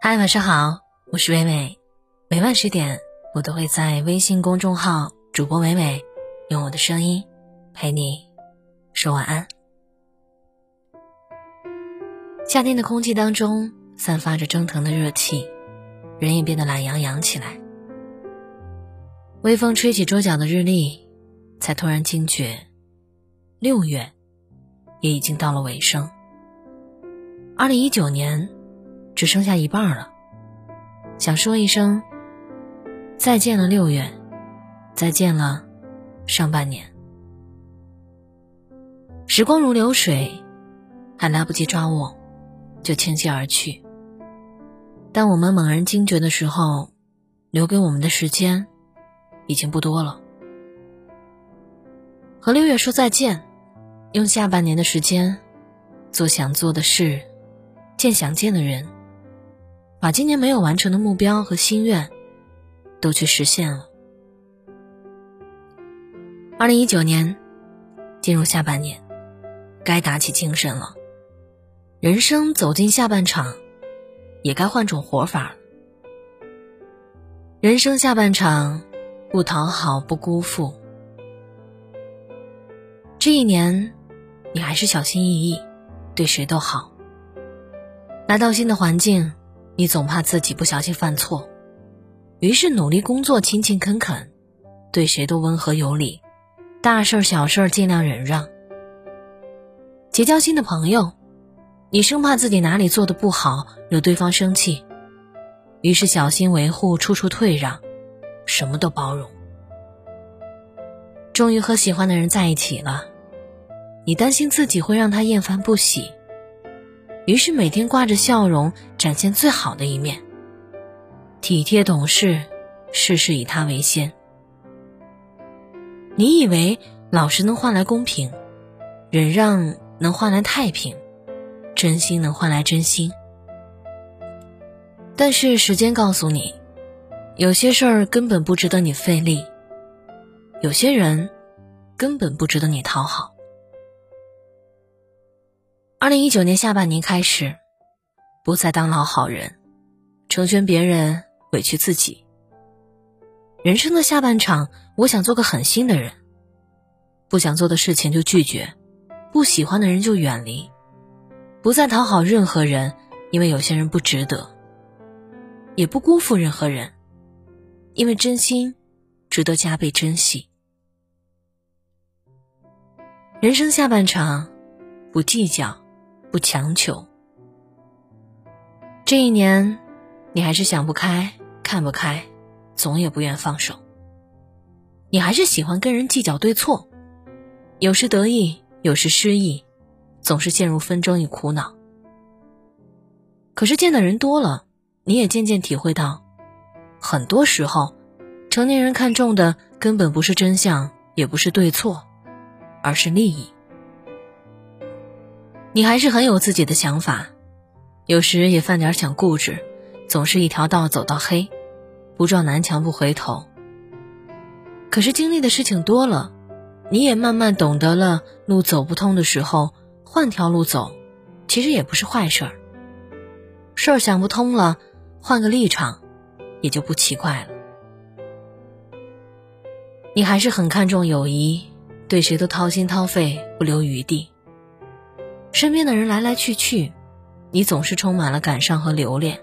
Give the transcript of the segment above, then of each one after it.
嗨，晚上好，我是伟伟。每晚十点，我都会在微信公众号“主播伟伟”用我的声音陪你说晚安。夏天的空气当中散发着蒸腾的热气，人也变得懒洋洋起来。微风吹起桌角的日历，才突然惊觉，六月也已经到了尾声。二零一九年。只剩下一半了，想说一声再见了，六月，再见了，上半年。时光如流水，还来不及抓握，就倾泻而去。当我们猛然惊觉的时候，留给我们的时间已经不多了。和六月说再见，用下半年的时间做想做的事，见想见的人。把今年没有完成的目标和心愿，都去实现了。二零一九年进入下半年，该打起精神了。人生走进下半场，也该换种活法。人生下半场，不讨好，不辜负。这一年，你还是小心翼翼，对谁都好。来到新的环境。你总怕自己不小心犯错，于是努力工作，勤勤恳恳，对谁都温和有礼，大事小事尽量忍让。结交新的朋友，你生怕自己哪里做的不好惹对方生气，于是小心维护，处处退让，什么都包容。终于和喜欢的人在一起了，你担心自己会让他厌烦不喜。于是每天挂着笑容，展现最好的一面。体贴懂事，事事以他为先。你以为老实能换来公平，忍让能换来太平，真心能换来真心。但是时间告诉你，有些事儿根本不值得你费力，有些人根本不值得你讨好。二零一九年下半年开始，不再当老好人，成全别人，委屈自己。人生的下半场，我想做个狠心的人，不想做的事情就拒绝，不喜欢的人就远离，不再讨好任何人，因为有些人不值得，也不辜负任何人，因为真心值得加倍珍惜。人生下半场，不计较。不强求。这一年，你还是想不开、看不开，总也不愿放手。你还是喜欢跟人计较对错，有时得意，有时失意，总是陷入纷争与苦恼。可是见的人多了，你也渐渐体会到，很多时候，成年人看重的根本不是真相，也不是对错，而是利益。你还是很有自己的想法，有时也犯点小固执，总是一条道走到黑，不撞南墙不回头。可是经历的事情多了，你也慢慢懂得了，路走不通的时候，换条路走，其实也不是坏事儿。事儿想不通了，换个立场，也就不奇怪了。你还是很看重友谊，对谁都掏心掏肺，不留余地。身边的人来来去去，你总是充满了感伤和留恋。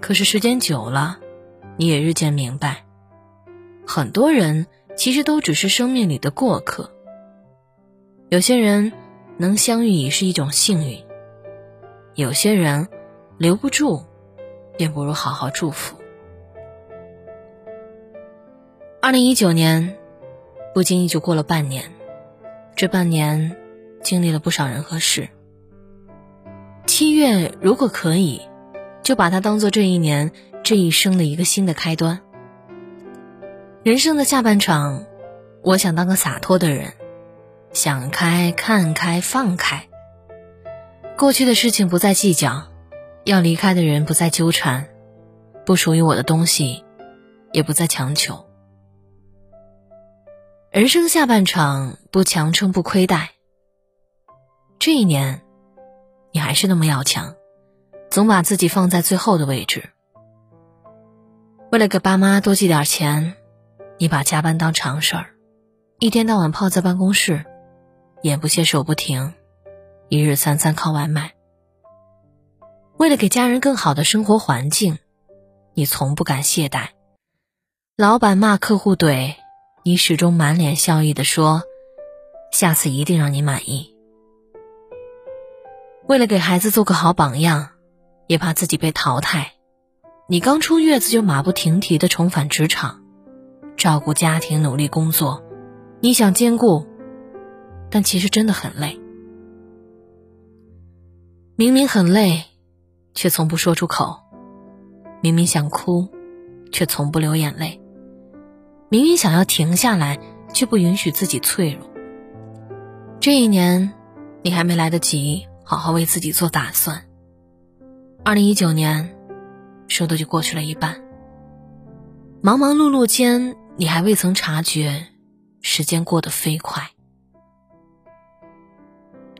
可是时间久了，你也日渐明白，很多人其实都只是生命里的过客。有些人能相遇已是一种幸运，有些人留不住，便不如好好祝福。二零一九年，不经意就过了半年，这半年。经历了不少人和事。七月如果可以，就把它当做这一年、这一生的一个新的开端。人生的下半场，我想当个洒脱的人，想开、看开、放开。过去的事情不再计较，要离开的人不再纠缠，不属于我的东西，也不再强求。人生下半场，不强撑，不亏待。这一年，你还是那么要强，总把自己放在最后的位置。为了给爸妈多寄点钱，你把加班当常事儿，一天到晚泡在办公室，眼不歇手不停，一日三餐靠外卖。为了给家人更好的生活环境，你从不敢懈怠。老板骂客户怼，你始终满脸笑意的说：“下次一定让你满意。”为了给孩子做个好榜样，也怕自己被淘汰。你刚出月子就马不停蹄的重返职场，照顾家庭，努力工作，你想兼顾，但其实真的很累。明明很累，却从不说出口；明明想哭，却从不流眼泪；明明想要停下来，却不允许自己脆弱。这一年，你还没来得及好好为自己做打算。二零一九年。说的就过去了一半。忙忙碌碌间，你还未曾察觉，时间过得飞快。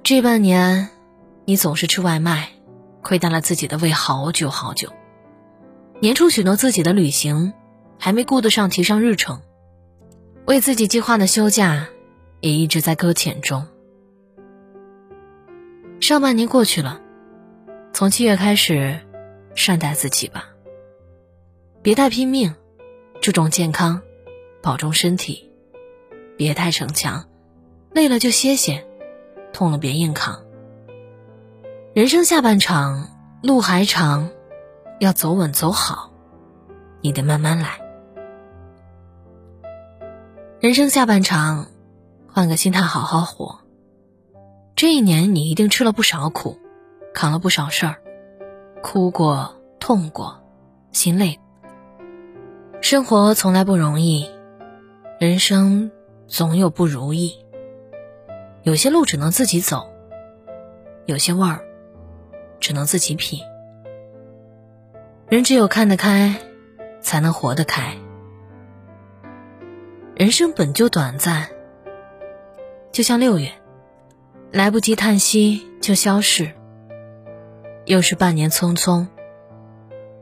这半年，你总是吃外卖，亏待了自己的胃好久好久。年初许诺自己的旅行，还没顾得上提上日程，为自己计划的休假，也一直在搁浅中。上半年过去了，从七月开始。善待自己吧，别太拼命，注重健康，保重身体，别太逞强，累了就歇歇，痛了别硬扛。人生下半场路还长，要走稳走好，你得慢慢来。人生下半场，换个心态好好活。这一年你一定吃了不少苦，扛了不少事儿。哭过，痛过，心累。生活从来不容易，人生总有不如意。有些路只能自己走，有些味儿只能自己品。人只有看得开，才能活得开。人生本就短暂，就像六月，来不及叹息就消逝。又是半年匆匆，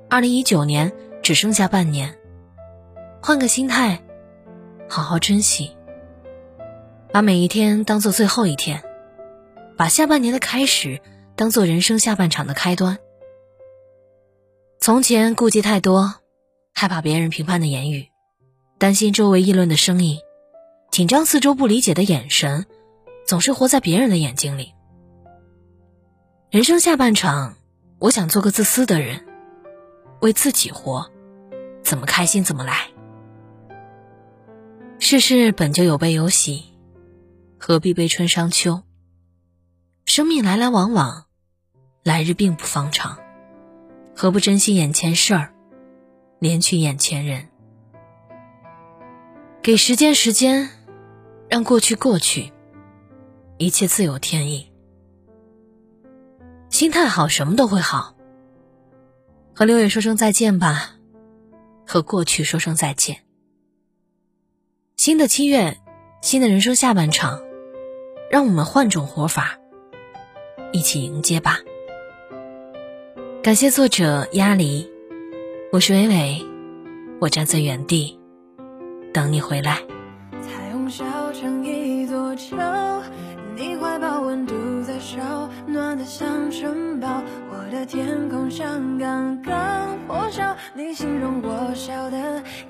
二零一九年只剩下半年，换个心态，好好珍惜，把每一天当做最后一天，把下半年的开始当做人生下半场的开端。从前顾忌太多，害怕别人评判的言语，担心周围议论的声音，紧张四周不理解的眼神，总是活在别人的眼睛里。人生下半场，我想做个自私的人，为自己活，怎么开心怎么来。世事本就有悲有喜，何必悲春伤秋？生命来来往往，来日并不方长，何不珍惜眼前事儿，怜取眼前人？给时间时间，让过去过去，一切自有天意。心态好，什么都会好。和六月说声再见吧，和过去说声再见。新的七月，新的人生下半场，让我们换种活法，一起迎接吧。感谢作者鸭梨，我是伟伟，我站在原地等你回来。彩虹小城一座桥。暖得像城堡。我的天空像刚刚破晓。你形容我笑的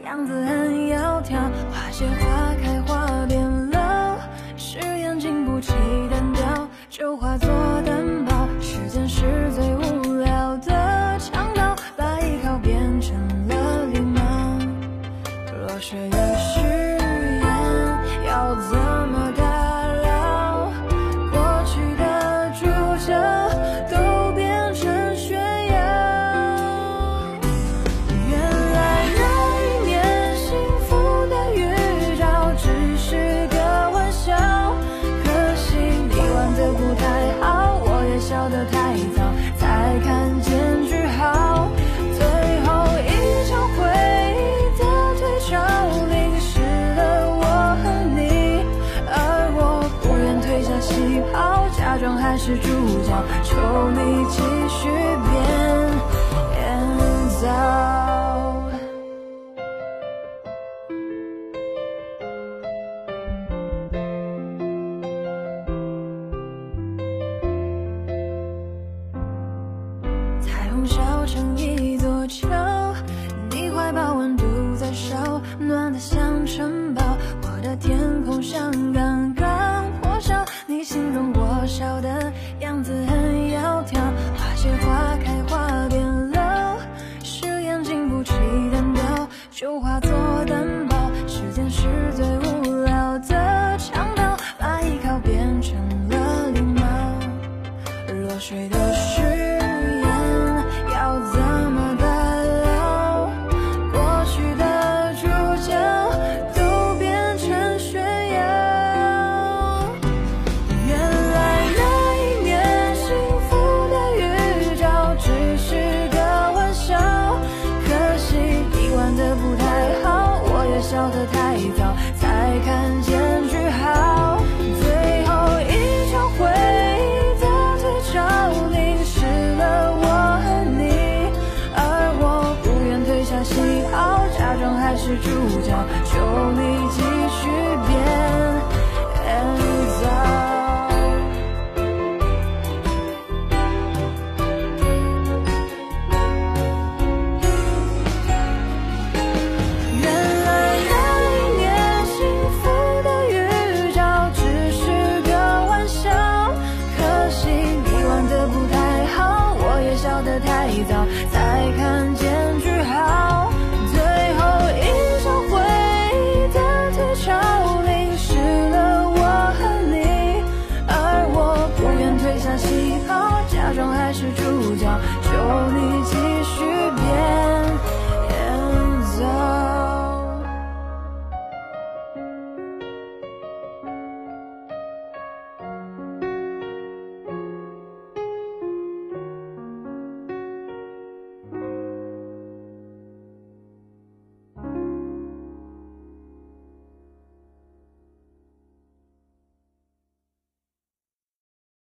样子很窈窕。花谢花开花变老，誓言经不起单调，就化作担保。时间是最无聊的强盗，把依靠变成了礼貌。落雪太早才看见句号最后一场回忆的退潮淋湿了我和你而我不愿褪下戏袍假装还是主角求你继续是主角求你继续